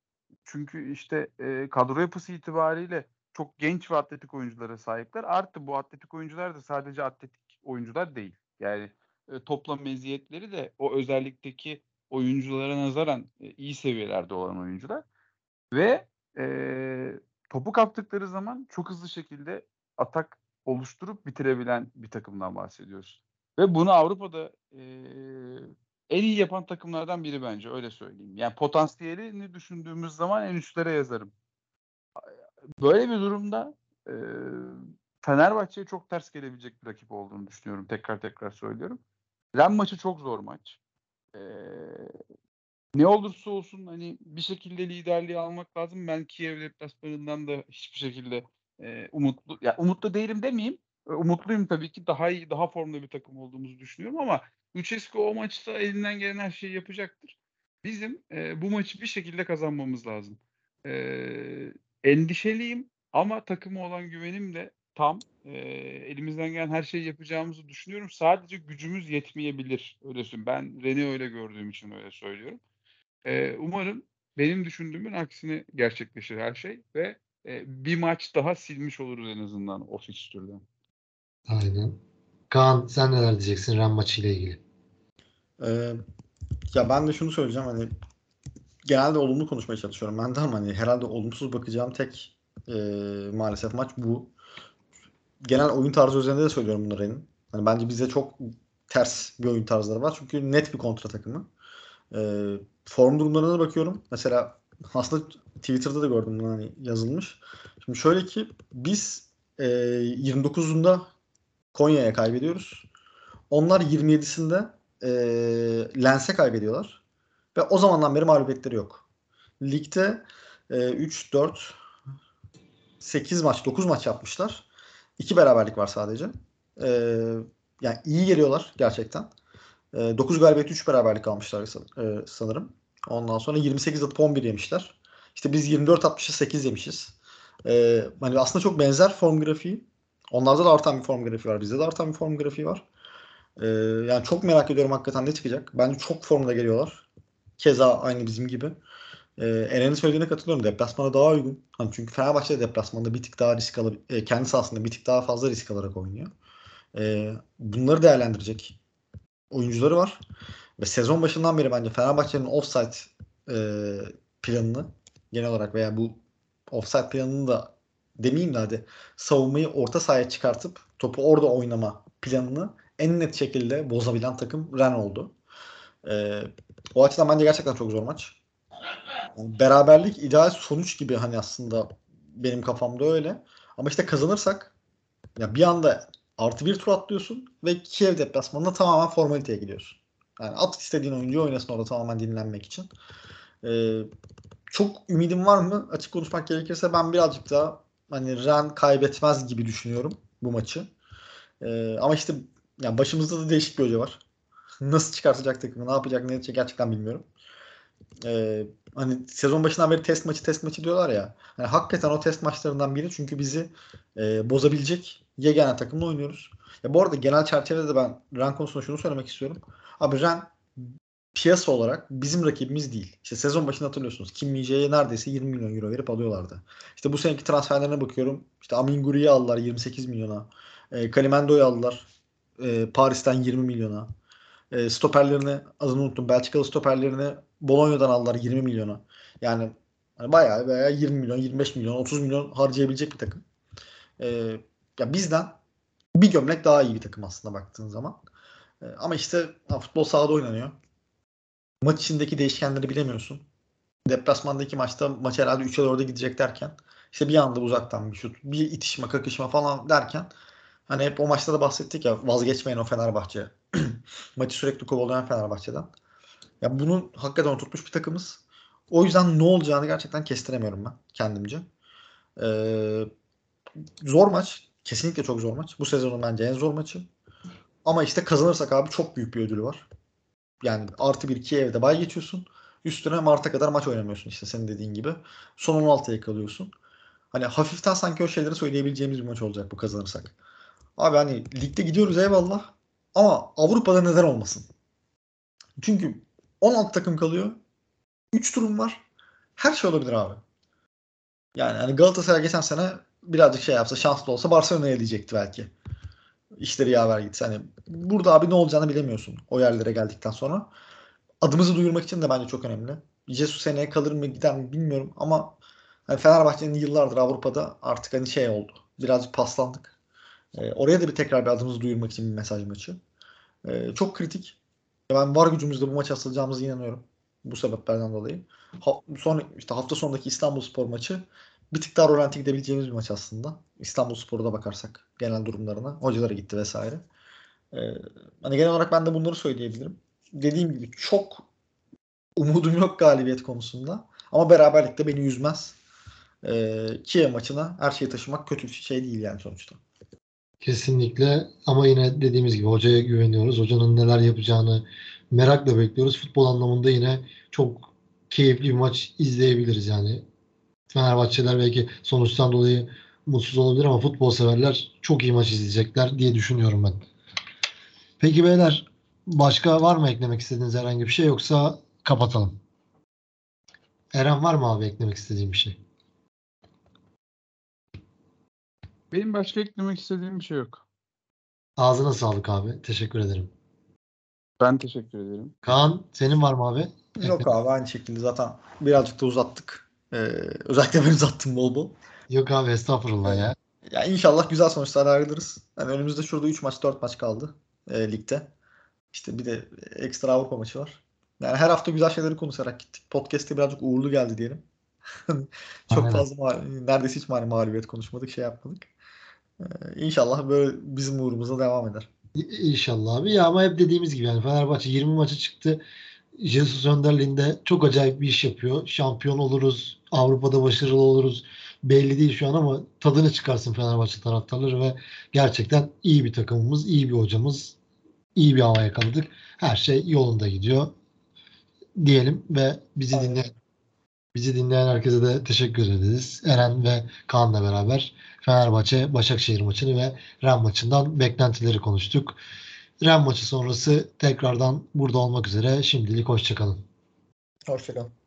çünkü işte e, kadro yapısı itibariyle çok genç ve atletik oyunculara sahipler. Artı bu atletik oyuncular da sadece atletik oyuncular değil. Yani e, toplam meziyetleri de o özellikteki oyunculara nazaran e, iyi seviyelerde olan oyuncular. Ve e, topu kaptıkları zaman çok hızlı şekilde atak oluşturup bitirebilen bir takımdan bahsediyoruz. Ve bunu Avrupa'da e, en iyi yapan takımlardan biri bence öyle söyleyeyim. Yani potansiyelini düşündüğümüz zaman en üstlere yazarım. Böyle bir durumda e, Fenerbahçe'ye çok ters gelebilecek bir rakip olduğunu düşünüyorum. Tekrar tekrar söylüyorum. Ren maçı çok zor maç. E, ne olursa olsun hani bir şekilde liderliği almak lazım. Ben Kiev deplasmanından da hiçbir şekilde e, umutlu ya umutlu değilim demeyeyim. Umutluyum tabii ki daha iyi, daha formda bir takım olduğumuzu düşünüyorum ama Lucescu o maçta elinden gelen her şeyi yapacaktır. Bizim e, bu maçı bir şekilde kazanmamız lazım. E, endişeliyim ama takıma olan güvenim de tam. E, elimizden gelen her şeyi yapacağımızı düşünüyorum. Sadece gücümüz yetmeyebilir. Öyle söyleyeyim. Ben Ren'i öyle gördüğüm için öyle söylüyorum. E, umarım benim düşündüğümün aksine gerçekleşir her şey ve e, bir maç daha silmiş oluruz en azından o fikstürden. Aynen. Kaan sen neler diyeceksin Ren maçı ile ilgili? Ee, ya ben de şunu söyleyeceğim hani genelde olumlu konuşmaya çalışıyorum ben de ama hani herhalde olumsuz bakacağım tek e, maalesef maç bu. Genel oyun tarzı üzerinde de söylüyorum bunları. Hani bence bize çok ters bir oyun tarzları var. Çünkü net bir kontra takımı. E, form durumlarına bakıyorum. Mesela aslında Twitter'da da gördüm bunu hani yazılmış. Şimdi şöyle ki biz e, 29'unda Konya'ya kaybediyoruz. Onlar 27'sinde e, Lens'e kaybediyorlar. Ve o zamandan beri mağlubiyetleri yok. Ligde e, 3, 4, 8 maç, 9 maç yapmışlar. 2 beraberlik var sadece. E, yani iyi geliyorlar gerçekten. E, 9 galibiyet 3 beraberlik almışlar sanırım. Ondan sonra 28 atıp 11 yemişler. İşte biz 24 atmışız 8 yemişiz. E, hani aslında çok benzer form grafiği. Onlarda da artan bir form grafiği var. Bizde de artan bir form grafiği var. Ee, yani çok merak ediyorum hakikaten ne çıkacak. Bence çok formda geliyorlar. Keza aynı bizim gibi. Ee, Eren'in söylediğine katılıyorum. Deplasmana daha uygun. Hani çünkü Fenerbahçe deplasmanda bir tık daha risk alıp e, kendi sahasında bir tık daha fazla risk alarak oynuyor. Ee, bunları değerlendirecek oyuncuları var. Ve sezon başından beri bence Fenerbahçe'nin offside e, planını genel olarak veya bu offside planını da demeyeyim de hadi savunmayı orta sahaya çıkartıp topu orada oynama planını en net şekilde bozabilen takım Ren oldu. Ee, o açıdan bence gerçekten çok zor maç. Yani beraberlik ideal sonuç gibi hani aslında benim kafamda öyle. Ama işte kazanırsak ya bir anda artı bir tur atlıyorsun ve Kiev deplasmanında tamamen formaliteye gidiyorsun. Yani at istediğin oyuncu oynasın orada tamamen dinlenmek için. Ee, çok ümidim var mı? Açık konuşmak gerekirse ben birazcık daha hani Ren kaybetmez gibi düşünüyorum bu maçı. Ee, ama işte yani başımızda da değişik bir hoca var. Nasıl çıkartacak takımı, ne yapacak, ne edecek gerçekten bilmiyorum. Ee, hani sezon başından beri test maçı test maçı diyorlar ya. Yani hakikaten o test maçlarından biri çünkü bizi e, bozabilecek yegane takımla oynuyoruz. Ya bu arada genel çerçevede de ben Ren konusunda şunu söylemek istiyorum. Abi Ren piyasa olarak bizim rakibimiz değil. İşte sezon başında hatırlıyorsunuz. Kim Mije'ye neredeyse 20 milyon euro verip alıyorlardı. İşte bu seneki transferlerine bakıyorum. İşte Amin Guri'yi aldılar 28 milyona. E, Kalimendo'yu aldılar. E, Paris'ten 20 milyona. E, stoperlerini adını unuttum. Belçikalı stoperlerini Bologna'dan aldılar 20 milyona. Yani hani bayağı bayağı 20 milyon, 25 milyon, 30 milyon harcayabilecek bir takım. E, ya bizden bir gömlek daha iyi bir takım aslında baktığın zaman. E, ama işte futbol sahada oynanıyor. Maç içindeki değişkenleri bilemiyorsun. Deplasmandaki maçta maç herhalde 3'e 4'e gidecek derken işte bir anda uzaktan bir şut, bir itişme, kakışma falan derken hani hep o maçta da bahsettik ya vazgeçmeyin o Fenerbahçe. Maçı sürekli kovalayan Fenerbahçe'den. Ya bunun hakikaten oturtmuş bir takımız. O yüzden ne olacağını gerçekten kestiremiyorum ben kendimce. Ee, zor maç. Kesinlikle çok zor maç. Bu sezonun bence en zor maçı. Ama işte kazanırsak abi çok büyük bir ödülü var. Yani artı bir iki evde bay geçiyorsun. Üstüne Mart'a kadar maç oynamıyorsun işte senin dediğin gibi. Son 16'ya kalıyorsun. Hani hafiften sanki o şeyleri söyleyebileceğimiz bir maç olacak bu kazanırsak. Abi hani ligde gidiyoruz eyvallah. Ama Avrupa'da neden olmasın? Çünkü 16 takım kalıyor. 3 turum var. Her şey olabilir abi. Yani hani Galatasaray geçen sene birazcık şey yapsa şanslı olsa Barcelona'ya eleyecekti belki. İşleri yaver gitse. Hani burada abi ne olacağını bilemiyorsun o yerlere geldikten sonra. Adımızı duyurmak için de bence çok önemli. Jesus seneye kalır mı gider mi bilmiyorum ama hani Fenerbahçe'nin yıllardır Avrupa'da artık hani şey oldu. Birazcık paslandık. Ee, oraya da bir tekrar bir adımızı duyurmak için bir mesaj maçı. Ee, çok kritik. Ben var gücümüzle bu maçı asılacağımıza inanıyorum. Bu sebeplerden dolayı. Ha, son, işte hafta sonundaki İstanbul Spor maçı bir tık daha rolanti gidebileceğimiz bir maç aslında. İstanbul Spor'a bakarsak genel durumlarına. Hocalara gitti vesaire. Ee, hani genel olarak ben de bunları söyleyebilirim. Dediğim gibi çok umudum yok galibiyet konusunda. Ama beraberlikte beni yüzmez. Ee, Kiev maçına her şeyi taşımak kötü bir şey değil yani sonuçta. Kesinlikle ama yine dediğimiz gibi hocaya güveniyoruz. Hocanın neler yapacağını merakla bekliyoruz. Futbol anlamında yine çok keyifli bir maç izleyebiliriz yani. Fenerbahçeler belki sonuçtan dolayı mutsuz olabilir ama futbol severler çok iyi maç izleyecekler diye düşünüyorum ben. Peki beyler başka var mı eklemek istediğiniz herhangi bir şey yoksa kapatalım. Eren var mı abi eklemek istediğin bir şey? Benim başka eklemek istediğim bir şey yok. Ağzına sağlık abi. Teşekkür ederim. Ben teşekkür ederim. Kaan senin var mı abi? Yok abi aynı şekilde zaten birazcık da uzattık. Ee, özellikle ben uzattım bol bol. Yok abi estağfurullah ya. Ya inşallah güzel sonuçlar ayrılırız. Yani önümüzde şurada 3 maç 4 maç kaldı e, ligde. İşte bir de ekstra Avrupa maçı var. Yani her hafta güzel şeyleri konuşarak gittik. Podcast'te birazcık uğurlu geldi diyelim. Çok Aynen. fazla fazla neredeyse hiç mağ- mağlubiyet konuşmadık, şey yapmadık. Ee, inşallah böyle bizim uğrumuza devam eder. İnşallah abi. Ya ama hep dediğimiz gibi yani Fenerbahçe 20 maça çıktı. Jesus önderliğinde çok acayip bir iş yapıyor. Şampiyon oluruz. Avrupa'da başarılı oluruz. Belli değil şu an ama tadını çıkarsın Fenerbahçe taraftarları ve gerçekten iyi bir takımımız, iyi bir hocamız, iyi bir hava yakaladık. Her şey yolunda gidiyor diyelim ve bizi Aynen. dinleyen bizi dinleyen herkese de teşekkür ederiz. Eren ve Kaan'la beraber Fenerbahçe Başakşehir maçını ve Ren maçından beklentileri konuştuk. Ren maçı sonrası tekrardan burada olmak üzere. Şimdilik hoşçakalın. Hoşçakalın.